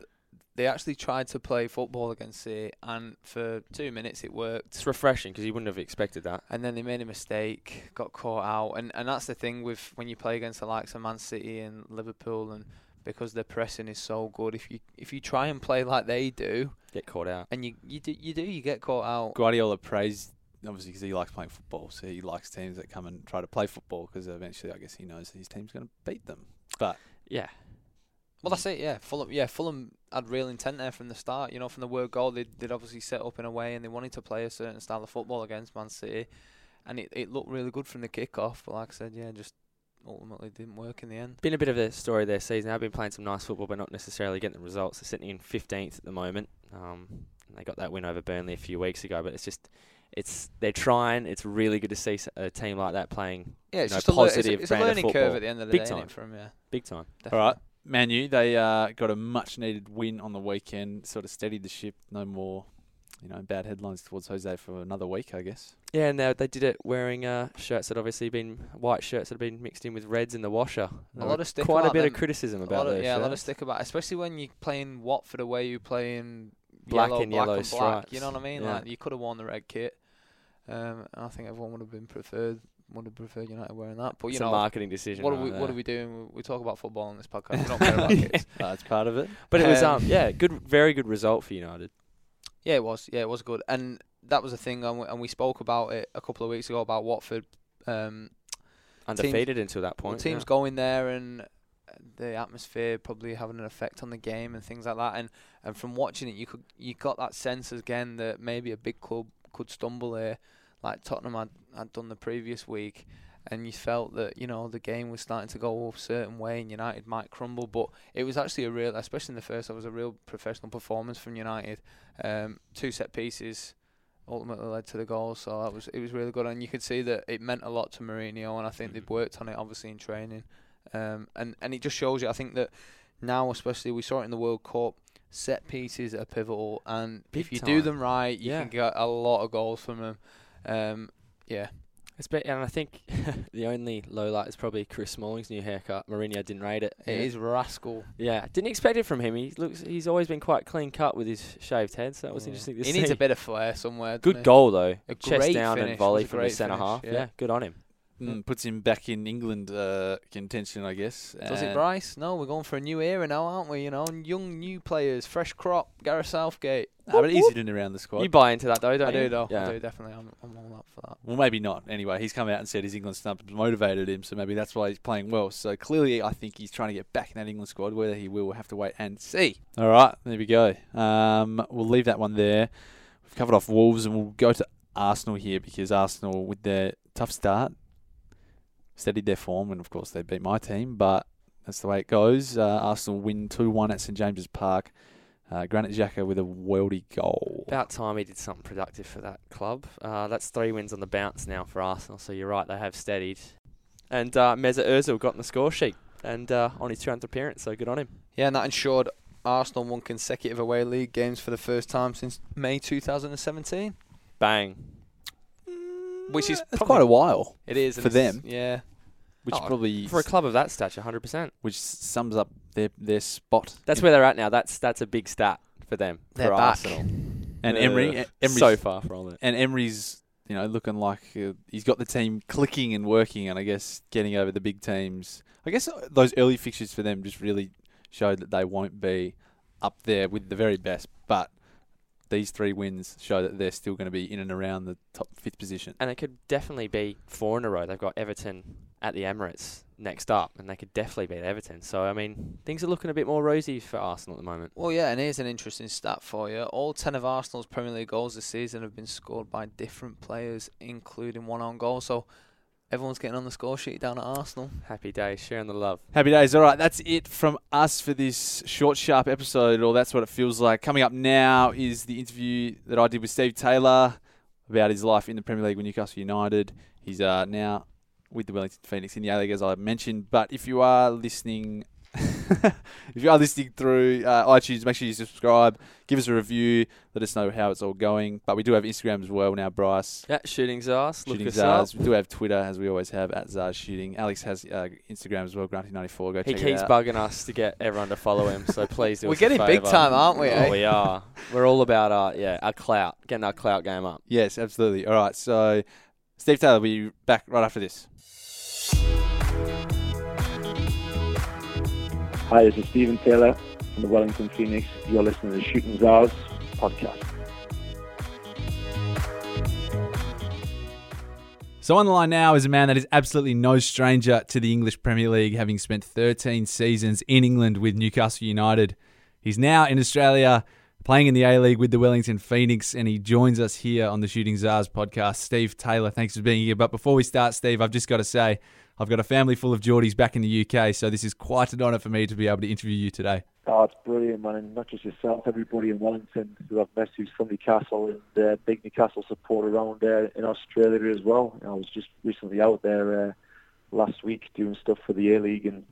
Speaker 6: they actually tried to play football against City, and for two minutes it worked.
Speaker 5: It's refreshing because you wouldn't have expected that.
Speaker 6: And then they made a mistake, got caught out, and and that's the thing with when you play against the likes of Man City and Liverpool, and because their pressing is so good, if you if you try and play like they do,
Speaker 5: Get caught out.
Speaker 6: and you you do you do you get caught out.
Speaker 4: Guardiola praised, obviously, because he likes playing football, so he likes teams that come and try to play football because eventually, I guess, he knows his team's going to beat them. But
Speaker 5: Yeah.
Speaker 6: Well, that's it. Yeah, Fulham. Yeah, Fulham had real intent there from the start. You know, from the word go, they they'd obviously set up in a way, and they wanted to play a certain style of football against Man City, and it it looked really good from the kick-off. But like I said, yeah, just ultimately didn't work in the end.
Speaker 5: Been a bit of a story their season. I've been playing some nice football, but not necessarily getting the results. They're sitting in 15th at the moment. Um, they got that win over Burnley a few weeks ago, but it's just, it's they're trying. It's really good to see a team like that playing
Speaker 6: Yeah, it's
Speaker 5: You know,
Speaker 6: just a, it's a,
Speaker 5: positive
Speaker 6: it's a learning curve at the end of the
Speaker 5: Big
Speaker 6: day.
Speaker 5: time.
Speaker 6: For 'em, yeah.
Speaker 5: big time.
Speaker 6: Definitely.
Speaker 4: All right. Man U, they uh, got a much needed win on the weekend, sort of steadied the ship. No more, you know, bad headlines towards Jose for another week, I guess.
Speaker 5: Yeah, and they, they did it wearing uh, shirts that obviously been white shirts that have been mixed in with reds in the washer. There
Speaker 6: lot of stick
Speaker 5: quite a
Speaker 6: about
Speaker 5: bit of criticism about
Speaker 6: lot of,
Speaker 5: their
Speaker 6: yeah, a lot of stick about, especially when you're playing Watford away, you're playing
Speaker 5: Black
Speaker 6: yellow,
Speaker 5: and
Speaker 6: black
Speaker 5: yellow
Speaker 6: and black. You know what I mean?
Speaker 5: Yeah.
Speaker 6: Like you could have worn the red kit. Um, I think everyone would have been preferred would have preferred United wearing that. But you
Speaker 5: It's
Speaker 6: know,
Speaker 5: a marketing decision.
Speaker 6: what are we
Speaker 5: there.
Speaker 6: what are we doing? We talk about football on this podcast. (laughs) We don't care about kits.
Speaker 4: Uh, (laughs) that's part of it.
Speaker 5: But it was
Speaker 6: Um,
Speaker 5: um yeah good very good result for United.
Speaker 6: Yeah, it was. Yeah, it was good. And that was the thing, and we, and we spoke about it a couple of weeks ago about Watford. Um,
Speaker 5: Undefeated until that point.
Speaker 6: teams
Speaker 5: yeah.
Speaker 6: going there and the atmosphere probably having an effect on the game and things like that. And and from watching it, you could you got that sense again that maybe a big club could stumble there, like Tottenham had had done the previous week. And you felt that you know the game was starting to go a certain way, and United might crumble. But it was actually a real, especially in the first, it was a real professional performance from United. Um, two set pieces, ultimately led to the goal. So that was it was really good, and you could see that it meant a lot to Mourinho, and I think they've worked on it obviously in training, um, and and it just shows you. I think that now, especially we saw it in the World Cup, set pieces are pivotal, and
Speaker 5: Big
Speaker 6: if you do them right, you
Speaker 5: Yeah.
Speaker 6: can get a lot of goals from them. Um, yeah,
Speaker 5: It's and I think (laughs) the only low light is probably Chris Smalling's new haircut. Mourinho didn't rate it.
Speaker 6: it is rascal.
Speaker 5: Yeah, didn't expect it from him. He looks. He's always been quite clean cut with his shaved head, so that was
Speaker 6: Yeah.
Speaker 5: interesting
Speaker 6: He
Speaker 5: see.
Speaker 6: needs a bit of flair somewhere.
Speaker 5: good goal though.
Speaker 6: A
Speaker 5: Chest down
Speaker 6: finish,
Speaker 5: and volley from the centre half.
Speaker 6: yeah.
Speaker 5: Yeah. good on him.
Speaker 4: Mm, puts him back in England uh, contention, I guess.
Speaker 6: Does it, Bryce? No, we're going for a new era now, aren't we? You know, young new players, fresh crop. Gareth Southgate.
Speaker 4: Ah, but he's in and around the squad.
Speaker 5: You buy into that though, don't
Speaker 6: I
Speaker 5: you?
Speaker 6: do though.
Speaker 5: Yeah.
Speaker 6: I do definitely. I'm, I'm all up for that.
Speaker 4: Well, maybe not. Anyway, he's come out and said his England snub motivated him, so maybe that's why he's playing well. So clearly, I think he's trying to get back in that England squad. Whether he will, we'll have to wait and see. All right, there we go. Um, we'll leave that one there. We've covered off Wolves, and we'll go to Arsenal here because Arsenal, with their tough start, steadied their form, and of course they beat my team, but that's the way it goes. Uh, Arsenal win 2 1 at St James's Park. Uh, Granit Xhaka with a worldy goal.
Speaker 5: About time he did something productive for that club. Uh, that's three wins on the bounce now for Arsenal. So you're right, they have steadied. And uh, Mesut Ozil got in the score sheet and uh, on his 200th appearance. So good on him.
Speaker 6: Yeah, and that ensured Arsenal won consecutive away league games for the first time since May 2017.
Speaker 5: Bang.
Speaker 6: Which is probably-
Speaker 4: quite a while,
Speaker 6: It is
Speaker 4: For them.
Speaker 6: Yeah,
Speaker 4: which
Speaker 5: Oh,
Speaker 4: probably
Speaker 5: For a club of that stature, 100%.
Speaker 4: which sums up their their spot.
Speaker 5: That's where they're at now. That's that's a big stat for them.
Speaker 6: They're
Speaker 5: for
Speaker 6: back.
Speaker 5: Arsenal.
Speaker 4: and
Speaker 5: Uh,
Speaker 4: Emery, Emery's,
Speaker 5: so far from it.
Speaker 4: and Emery's you know looking like uh, he's got the team clicking and working, and I guess getting over the big teams. I guess uh, those early fixtures for them just really showed that they won't be up there with the very best, but. These three wins show that they're still going to be in and around the top fifth position.
Speaker 5: And it could definitely be four in a row. They've got Everton at the Emirates next up, and they could definitely beat Everton. So, I mean, things are looking a bit more rosy for Arsenal at the moment.
Speaker 6: Well, yeah, and here's an interesting stat for you. All 10 of Arsenal's Premier League goals this season have been scored by different players, including one on goal. So everyone's getting on the score sheet down at Arsenal.
Speaker 5: Happy days, sharing the love.
Speaker 4: Happy days. All right, that's it from us for this short, sharp episode, or that's what it feels like. Coming up now is the interview that I did with Steve Taylor about his life in the Premier League with Newcastle United. He's uh, now with the Wellington Phoenix in the A League, as I mentioned. But if you are listening, if you are listening through uh, iTunes, make sure you subscribe, give us a review, let us know how it's all going. But we do have Instagram as well now, Bryce.
Speaker 5: Yeah, shooting Zars.
Speaker 4: Shooting Zars. We do have Twitter, as we always have, at Zars Shooting. Alex has uh, Instagram as well, Grunty94. Go
Speaker 5: He
Speaker 4: check it out.
Speaker 5: He keeps bugging us to get everyone to follow him, so please do (laughs)
Speaker 6: We're getting big time, aren't we,
Speaker 5: Oh,
Speaker 6: eh?
Speaker 5: we are. We're all about our yeah our clout, getting our clout game up.
Speaker 4: Yes, absolutely. All right, so Steve Taylor will be back right after this.
Speaker 8: Hi, this is Stephen Taylor from the Wellington Phoenix. You're listening to the Shooting Zars podcast.
Speaker 4: So on the line now is a man that is absolutely no stranger to the English Premier League, having spent 13 seasons in England with Newcastle United. He's now in Australia playing in the A League with the Wellington Phoenix, and he joins us here on the Shooting Zars podcast. Steve Taylor, thanks for being here. But before we start, Steve, I've just got to say, I've got a family full of Geordies back in the UK, so this is quite an honour for me to be able to interview you today.
Speaker 8: Oh, it's brilliant, man. And not just yourself, everybody in Wellington who I've met who's from Newcastle and uh, big Newcastle support around there in Australia as well. I was just recently out there uh, last week doing stuff for the A League and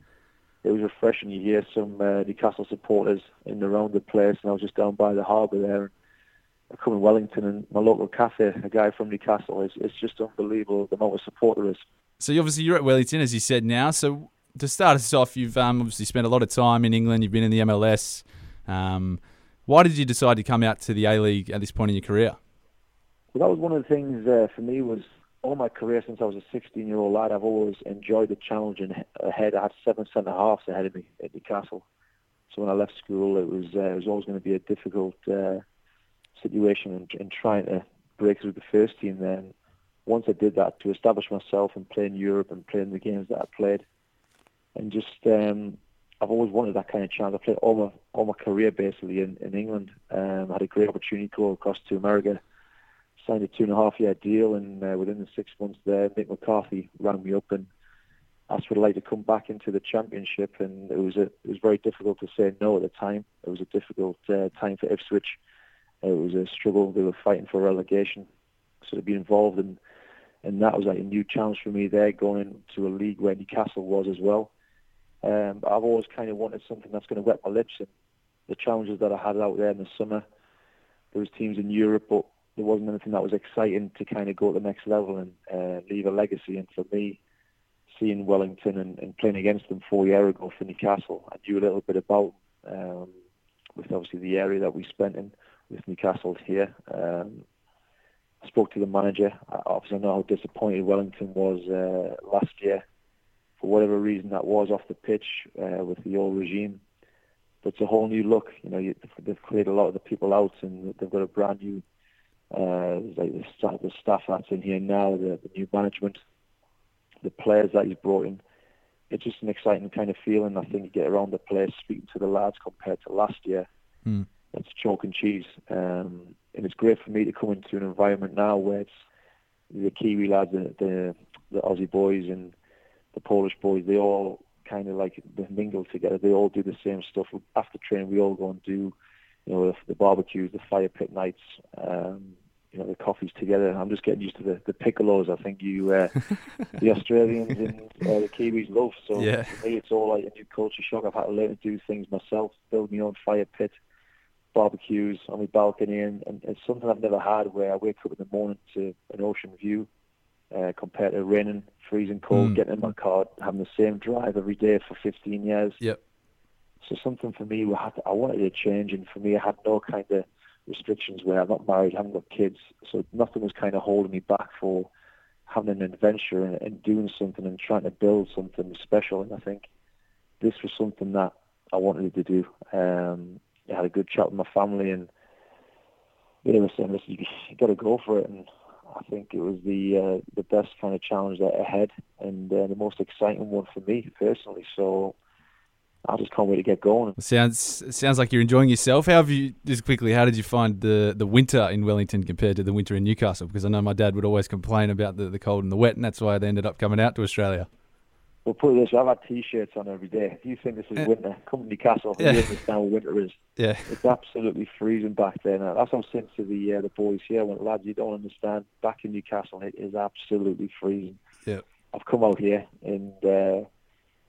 Speaker 8: it was refreshing. You hear some uh, Newcastle supporters in and around the place, and I was just down by the harbour there. And I come in Wellington, and my local cafe, a guy from Newcastle, it's, it's just unbelievable the amount of support there is.
Speaker 4: So obviously you're at Wellington, as you said now. So to start us off, you've um, obviously spent a lot of time in England. You've been in the MLS. Um, why did you decide to come out to the A League at this point in your career?
Speaker 8: Well, that was one of the things uh, for me was all my career since I was a 16-year-old lad. I've always enjoyed the challenge and ahead. I had seven centre halves ahead of me at Newcastle. So when I left school, it was uh, it was always going to be a difficult uh, situation and trying to break through the first team. Then once I did that, to establish myself and play in Europe and play in the games that I played, and just um, I've always wanted that kind of chance. I played all my all my career basically in in England. Um, I had a great opportunity to go across to America, signed a two and a half year deal, and uh, within the six months there, Mick McCarthy rang me up and asked would I like to come back into the championship, and it was a it was very difficult to say no at the time. It was a difficult uh, time for Ipswich. It was a struggle. They were fighting for relegation, so to be involved in and that was like a new challenge for me there, going to a league where Newcastle was as well. Um, I've always kind of wanted something that's going to wet my lips. And the challenges that I had out there in the summer, there was teams in Europe, but there wasn't anything that was exciting to kind of go to the next level and uh, leave a legacy. And for me, seeing Wellington and, and playing against them four years ago for Newcastle, I knew a little bit about um, with obviously the area that we spent in with Newcastle here. Um, I spoke to the manager. Obviously, I know how disappointed Wellington was uh, last year for whatever reason that was off the pitch uh, with the old regime. But it's a whole new look. You know, you, they've cleared a lot of the people out, and they've got a brand new uh, like the staff, the staff that's in here now, the, the new management, the players that he's brought in. It's just an exciting kind of feeling. I think you get around the place, speaking to the lads compared to last year.
Speaker 4: Mm.
Speaker 8: It's chalk and cheese. Um, and it's great for me to come into an environment now where it's the Kiwi lads, the, the, the Aussie boys, and the Polish boys. They all kind of like they mingle together. They all do the same stuff. After training, we all go and do, you know, the, the barbecues, the fire pit nights, um, you know, the coffees together. I'm just getting used to the, the piccolos. I think you, uh, (laughs) the Australians and uh, the Kiwis love. So
Speaker 4: yeah.
Speaker 8: for me, it's all like a new culture shock. I've had to learn to do things myself, build my own fire pit barbecues on my balcony, and, and it's something I've never had where I wake up in the morning to an ocean view uh, compared to raining, freezing cold,
Speaker 4: Mm.
Speaker 8: getting in my car, having the same drive every day for 15 years.
Speaker 4: Yep.
Speaker 8: So something for me, we had to, I wanted to change, and for me, I had no kind of restrictions where I'm not married, I haven't got kids, so nothing was kind of holding me back for having an adventure and, and doing something and trying to build something special. And I think this was something that I wanted to do. Um, I had a good chat with my family, and they were saying, "Listen, you, got to go for it." And I think it was the uh, the best kind of challenge that ahead, and uh, the most exciting one for me personally. So I just can't wait to get going.
Speaker 4: Sounds sounds like you're enjoying yourself. How have you just quickly? How did you find the, the winter in Wellington compared to the winter in Newcastle? Because I know my dad would always complain about the, the cold and the wet, and that's why they ended up coming out to Australia.
Speaker 8: We'll put it this way: I've had t-shirts on every day. If you think this is
Speaker 4: Yeah.
Speaker 8: winter, come to Newcastle.
Speaker 4: Yeah.
Speaker 8: You understand what winter is.
Speaker 4: Yeah,
Speaker 8: It's absolutely freezing back there now. That's what I'm saying to the uh, the boys here. I went, lads, you don't understand. Back in Newcastle, it is absolutely freezing.
Speaker 4: Yeah.
Speaker 8: I've come out here, and uh,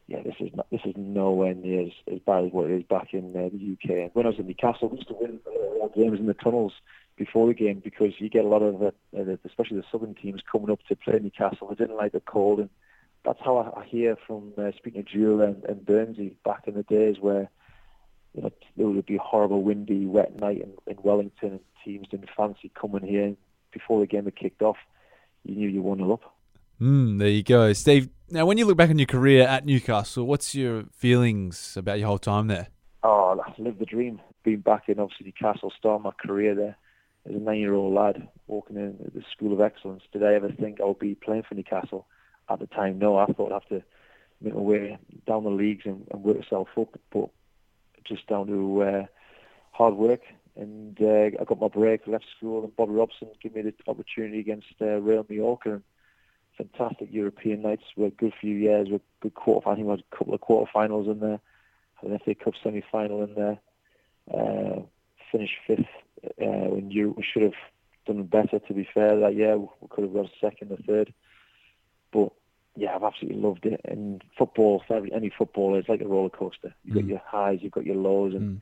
Speaker 8: yeah, this is not, this is nowhere near as, as bad as what it is back in uh, the UK. When I was in Newcastle, we used to win uh, games in the tunnels before the game because you get a lot of, uh, uh, especially the southern teams coming up to play Newcastle. They didn't like the cold, and that's how I, I hear from uh, speaking to Jewel and, and Burnsy back in the days where you know, there would be a horrible, windy, wet night in, in Wellington, and teams didn't fancy coming here. Before the game had kicked off, you knew you won up.
Speaker 4: mm, there you go, Steve. Now, when you look back on your career at Newcastle, what's your feelings about your whole time there?
Speaker 8: Oh, I lived the dream. Being back in obviously Newcastle, starting my career there as a nine-year-old lad, walking in at the School of Excellence. Did I ever think I would be playing for Newcastle? At the time, no. I thought I'd have to make my way down the leagues and, and work myself up, but just down to uh, hard work. And uh, I got my break, left school, and Bobby Robson gave me the opportunity against uh, Real Mallorca. And fantastic European nights. We had a good few years with good quarter. I think we had a couple of quarterfinals in there. Had an FA Cup semi-final in there. Uh, finished fifth uh, in Europe. We should have done better. To be fair, that year we could have got second or third. But yeah, I've absolutely loved it. And football, for every, any footballer, it's like a roller coaster. You've got
Speaker 4: Mm.
Speaker 8: your highs, you've got your lows, and
Speaker 4: Mm.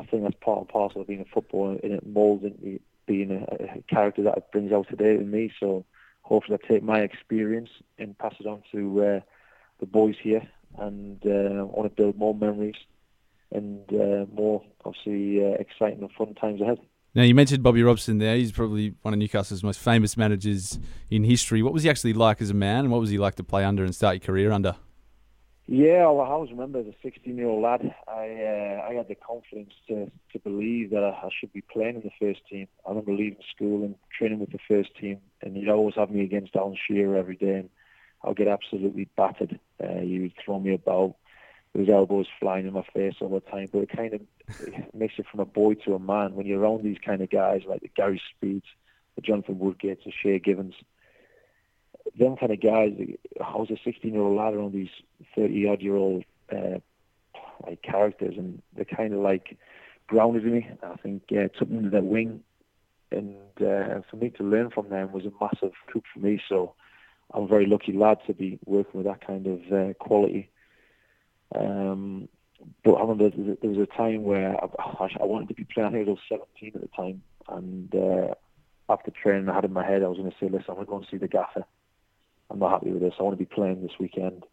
Speaker 8: I think that's part and parcel of being a footballer, and it molds into being a, a character that it brings out today in me. So hopefully, I take my experience and pass it on to uh, the boys here, and uh, I want to build more memories and uh, more, obviously, uh, exciting and fun times ahead.
Speaker 4: Now, you mentioned Bobby Robson there. He's probably one of Newcastle's most famous managers in history. What was he actually like as a man, and what was he like to play under and start your career under?
Speaker 8: Yeah, well, I always remember as a 16-year-old lad, I uh, I had the confidence to, to believe that I, I should be playing in the first team. I remember leaving school and training with the first team, and he'd always have me against Alan Shearer every day. And I'd get absolutely battered. Uh, he would throw me about, his elbows flying in my face all the time. But it kind of makes you from a boy to a man when you're around these kind of guys like the Gary Speeds, the Jonathan Woodgates, the Shay Givens. Them kind of guys. Was a 16 year old lad around these 30 odd year old uh, like characters, and they're kind of like grounded me. I think uh, took me under their wing, and uh, for me to learn from them was a massive coup for me. So I'm a very lucky lad to be working with that kind of uh, quality. Um, but I remember there was a time where I, I wanted to be playing. I think I was 17 at the time, and uh, after training, I had in my head I was going to say, "Listen, I'm going to go and see the gaffer. I'm not happy with this. I want to be playing this weekend."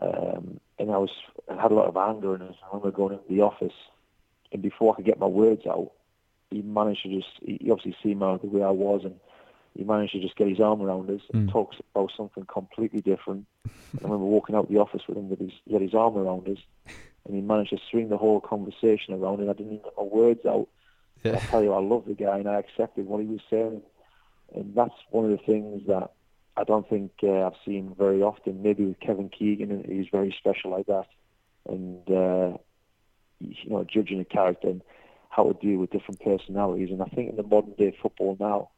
Speaker 8: Um, and I was I had a lot of anger, and I remember going into the office, and before I could get my words out, he managed to just he obviously see me the way I was, and he managed to just get his arm around us and
Speaker 9: Mm.
Speaker 8: talk about something completely different. And I remember walking out the office with him with his he had his arm around us, and he managed to swing the whole conversation around, and I didn't even get my words out. I tell you, I love the guy, and I accepted what he was saying, and that's one of the things that I don't think uh, I've seen very often. Maybe with Kevin Keegan, and he's very special like that, and uh, you know, judging a character and how to deal with different personalities. And I think in the modern day football now,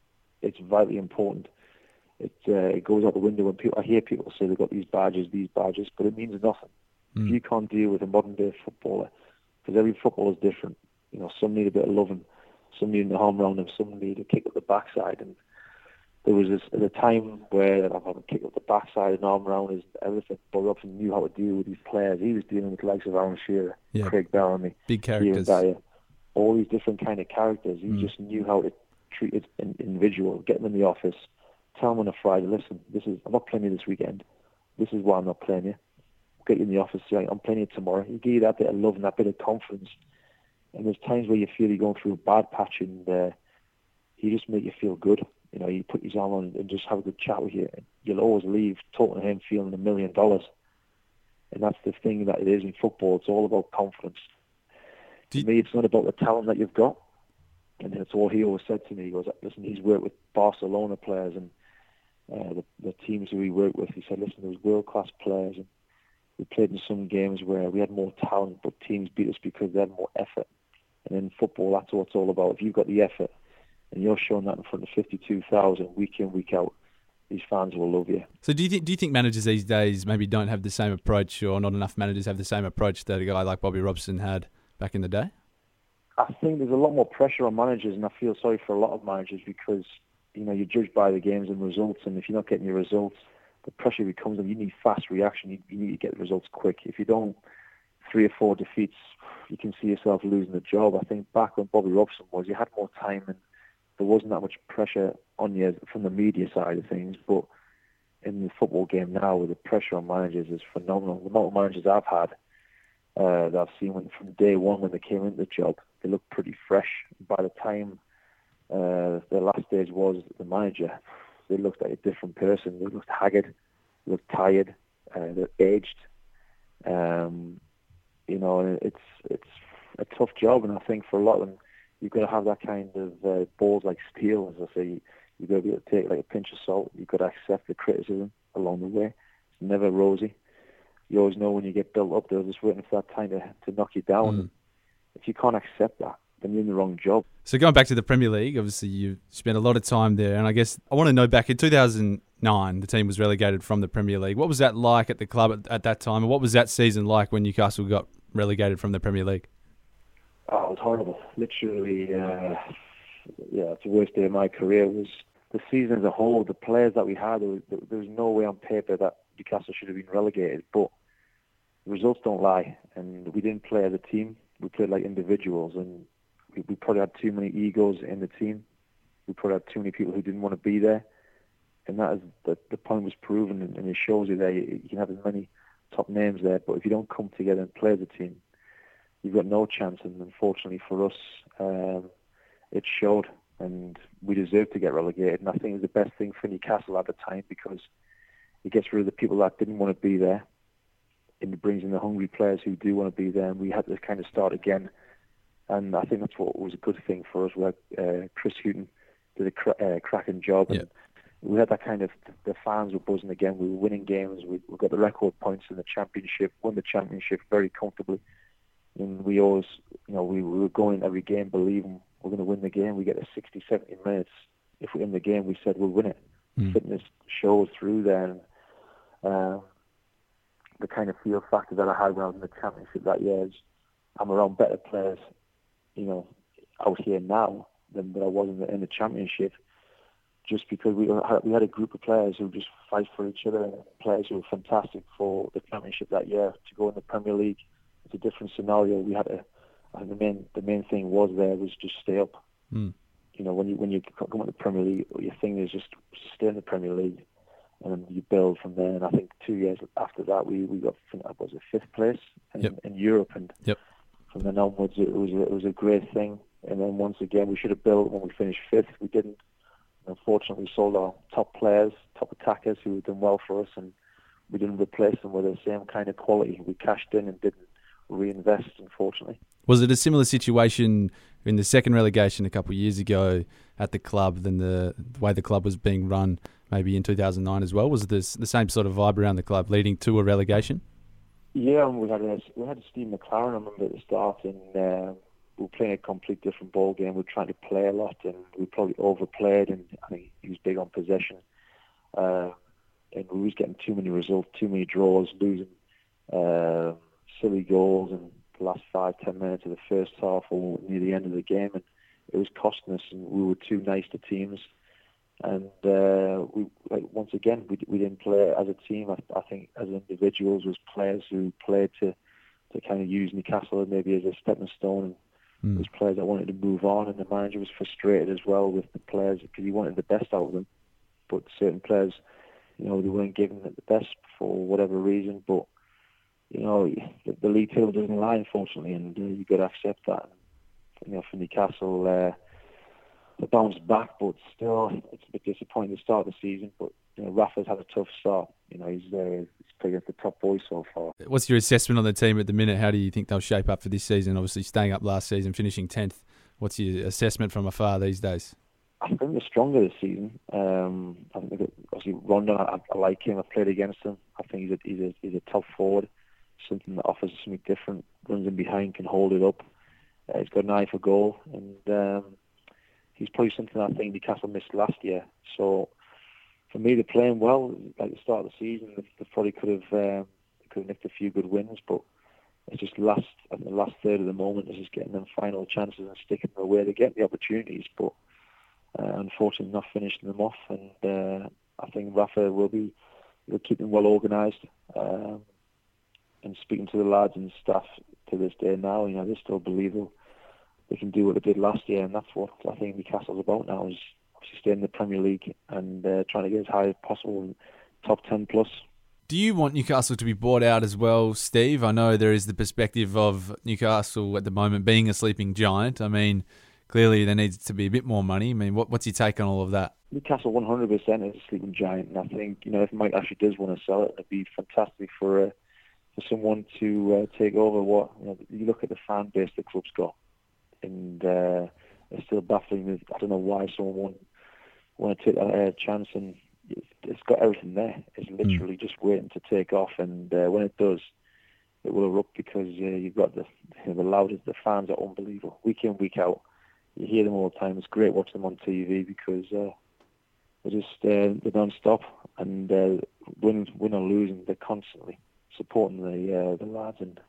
Speaker 8: it's vitally important. It uh, it goes out the window when people I hear people say they've got these badges, these badges, but it means nothing if you can't deal with a modern day footballer, because every footballer is different. You know, some need a bit of loving, some need an arm around them, some need a kick up the backside. And there was this, at a time where I've had a kick up the backside, and an arm around is everything. But Robson knew how to deal with these players. He was dealing with the likes of Alan Shearer,
Speaker 9: Yeah.
Speaker 8: Craig Bellamy,
Speaker 9: Big characters.
Speaker 8: Dyer, all these different kind of characters. He
Speaker 9: Mm.
Speaker 8: just knew how to treat an in- individual, get them in the office, tell them on a Friday, listen, this is I'm not playing you this weekend. This is why I'm not playing you. Get you in the office, say, I'm playing you tomorrow. He give you that bit of love and that bit of confidence. And there's times where you feel you're going through a bad patch and uh, he just make you feel good. You know, you put his arm on and just have a good chat with you. You'll always leave talking to him feeling a million dollars. And that's the thing that it is in football. It's all about confidence.
Speaker 9: Do
Speaker 8: to me, it's not about the talent that you've got. And that's all he always said to me. He goes, listen, he's worked with Barcelona players and uh, the, the teams who he worked with. He said, listen, there was world-class players. And we played in some games where we had more talent, but teams beat us because they had more effort. And in football, that's what it's all about. If you've got the effort and you're showing that in front of 52,000 week in, week out, these fans will love you.
Speaker 9: So do you think do you think managers these days maybe don't have the same approach, or not enough managers have the same approach that a guy like Bobby Robson had back in the day?
Speaker 8: I think there's a lot more pressure on managers, and I feel sorry for a lot of managers because you know you're judged by the games and results, and if you're not getting your results, the pressure becomes on you. need fast reaction. You, you need to get the results quick. If you don't, three or four defeats, you can see yourself losing the job. I think back when Bobby Robson was, you had more time and there wasn't that much pressure on you from the media side of things. But in the football game now, with the pressure on managers is phenomenal. The amount of managers I've had uh, that I've seen from day one when they came into the job, they look pretty fresh. By the time uh, their last stage was the manager, they looked like a different person. They looked haggard, looked tired, uh, they're aged. Um, you know, it's it's a tough job, and I think for a lot of them, you've got to have that kind of uh, balls like steel, as I say. You've got to be able to take like a pinch of salt. You've got to accept the criticism along the way. It's never rosy. You always know when you get built up, they're just waiting for that time to, to knock you down.
Speaker 9: Mm.
Speaker 8: If you can't accept that, then you're in the wrong job.
Speaker 9: So going back to the Premier League, obviously you spent a lot of time there, and I guess I want to know back in 2009, the team was relegated from the Premier League. What was that like at the club at, at that time, and what was that season like when Newcastle got relegated from the Premier League?
Speaker 8: Oh, it was horrible. Literally, uh, yeah, it's the worst day of my career. It was the season as a whole. The players that we had, there was, there was no way on paper that Newcastle should have been relegated. But results don't lie, and we didn't play as a team. We played like individuals, and we, we probably had too many egos in the team. We probably had too many people who didn't want to be there, and that is the the point was proven, and, and it shows you there. You, you can have as many top names there, but if you don't come together and play as a team, you've got no chance. And unfortunately for us, um, it showed, and we deserved to get relegated. And I think it was the best thing for Newcastle at the time because it gets rid of the people that didn't want to be there, and it brings in the hungry players who do want to be there. And we had to kind of start again. And I think that's what was a good thing for us. Where uh, Chris Hughton did a cra- uh, cracking job, and we had that kind of the fans were buzzing again. We were winning games. We, we got the record points in the championship. Won the championship very comfortably. And we always, you know, we, we were going every game believing we're going to win the game. We get to 60, 70 minutes. If we win the game, we said we'll win it.
Speaker 9: Mm.
Speaker 8: Fitness shows through then. Uh, the kind of feel factor that I had when I was in the championship that year is I'm around better players, you know, out here now than that I was in the, in the championship. Just because we had, we had a group of players who just fight for each other, players who were fantastic for the championship that year to go in the Premier League. It's a different scenario. We had to. I think the main the main thing was there was just stay up.
Speaker 9: Mm.
Speaker 8: You know, when you when you come in the Premier League, your thing is just stay in the Premier League and then you build from there. And I think two years after that, we we got was it fifth place in,
Speaker 9: Yep.
Speaker 8: in Europe, and
Speaker 9: Yep.
Speaker 8: from then onwards, it was it was a great thing. And then once again, we should have built when we finished fifth. We didn't. And unfortunately, we sold our top players, top attackers who had done well for us, and we didn't replace them with the same kind of quality. We cashed in and didn't reinvest, unfortunately.
Speaker 9: Was it a similar situation in the second relegation a couple of years ago at the club than the, the way the club was being run maybe in 2009 as well? Was it this, the same sort of vibe around the club leading to a relegation?
Speaker 8: Yeah, we had a, we had Steve McClaren. I remember at the start, and uh, we were playing a complete different ball game. We were trying to play a lot, and we probably overplayed. And I think he was big on possession, uh, and we was getting too many results, too many draws, losing uh, silly goals in the last five, ten minutes of the first half or near the end of the game, and it was costing us. And we were too nice to teams. And uh, we, like once again, we we didn't play as a team. I, I think as individuals, was players who played to to kind of use Newcastle maybe as a stepping stone. And
Speaker 9: Mm.
Speaker 8: there's players that wanted to move on, and the manager was frustrated as well with the players because he wanted the best out of them. But certain players, you know, they weren't giving it the best for whatever reason. But you know, the, the league table doesn't lie, unfortunately, and uh, you got to accept that. You know, for Newcastle, uh, they bounced back, but still, it's a bit disappointing to start the season. But you know, Rafa's had a tough start. You know, he's uh, he's playing at the top boys so far.
Speaker 9: What's your assessment on the team at the minute? How do you think they'll shape up for this season? Obviously, staying up last season, finishing 10th. What's your assessment from afar these days?
Speaker 8: I think they're stronger this season. Um, I think obviously Rondon, I, I like him. I've played against him. I think he's a he's a he's a top forward, something that offers something different. Runs in behind, can hold it up. Uh, he's got an eye for goal, and um, he's probably something I think Newcastle missed last year. So for me, they're playing well. at the start of the season, they, probably could have um, could have nicked a few good wins, but it's just last the last third of the moment is just getting them final chances and sticking them away. They get the opportunities, but uh, unfortunately not finishing them off. And uh, I think Rafa will be will keep them well organised. Um, and speaking to the lads and staff to this day now, you know they still believe they'll, they can do what they did last year, and that's what I think Newcastle's about now is obviously stay in the Premier League and uh, trying to get as high as possible, and top ten plus.
Speaker 9: Do you want Newcastle to be bought out as well, Steve? I know there is the perspective of Newcastle at the moment being a sleeping giant. I mean, clearly there needs to be a bit more money. I mean, what, what's your take on all of that?
Speaker 8: Newcastle 100% is a sleeping giant, and I think you know if Mike Ashley does want to sell it, it'd be fantastic for uh, for someone to uh, take over. What you know, you look at the fan base the club's got, and uh, it's still baffling. me. I don't know why someone won't want to take that uh, chance, and it's, it's got everything there. It's literally just waiting to take off, and uh, when it does, it will erupt because uh, you've got the the loudest. The fans are unbelievable, week in week out. You hear them all the time. It's great watching them on TV because. Uh, they're just uh, they're non-stop, and uh, win win or losing, they're constantly supporting the uh, the lads, and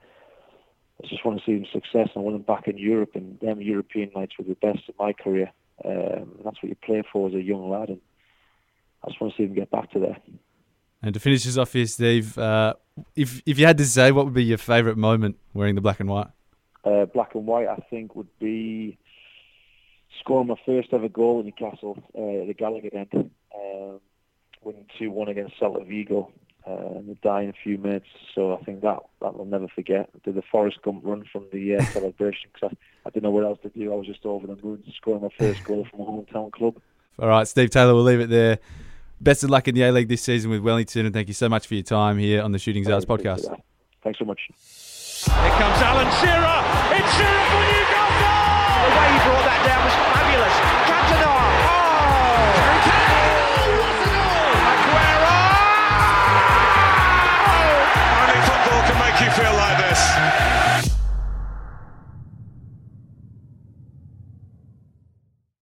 Speaker 8: I just want to see them success. and I want them back in Europe, and them European nights were the best of my career. Um, that's what you play for as a young lad, and I just want to see them get back to there.
Speaker 9: And to finish us off here, Steve, uh, if if you had to say, what would be your favourite moment wearing the black and white?
Speaker 8: Uh, black and white, I think, would be scoring my first ever goal in Newcastle uh, at the Gallowgate end, um, winning 2 1 against Celta Vigo. Uh, and they die in a few minutes, so I think that that we'll never forget. I did the Forrest Gump run from the uh, (laughs) celebration because I, I didn't know what else to do. I was just over the moon, scoring my first goal from a hometown club.
Speaker 9: All right, Steve Taylor, we'll leave it there. Best of luck in the A League this season with Wellington, and thank you so much for your time here on the Shooting Stars podcast.
Speaker 8: Thanks so much.
Speaker 2: Here comes Alan Shearer. It's Shearer for Newcastle.
Speaker 3: The way he brought that down was fabulous. Cantona.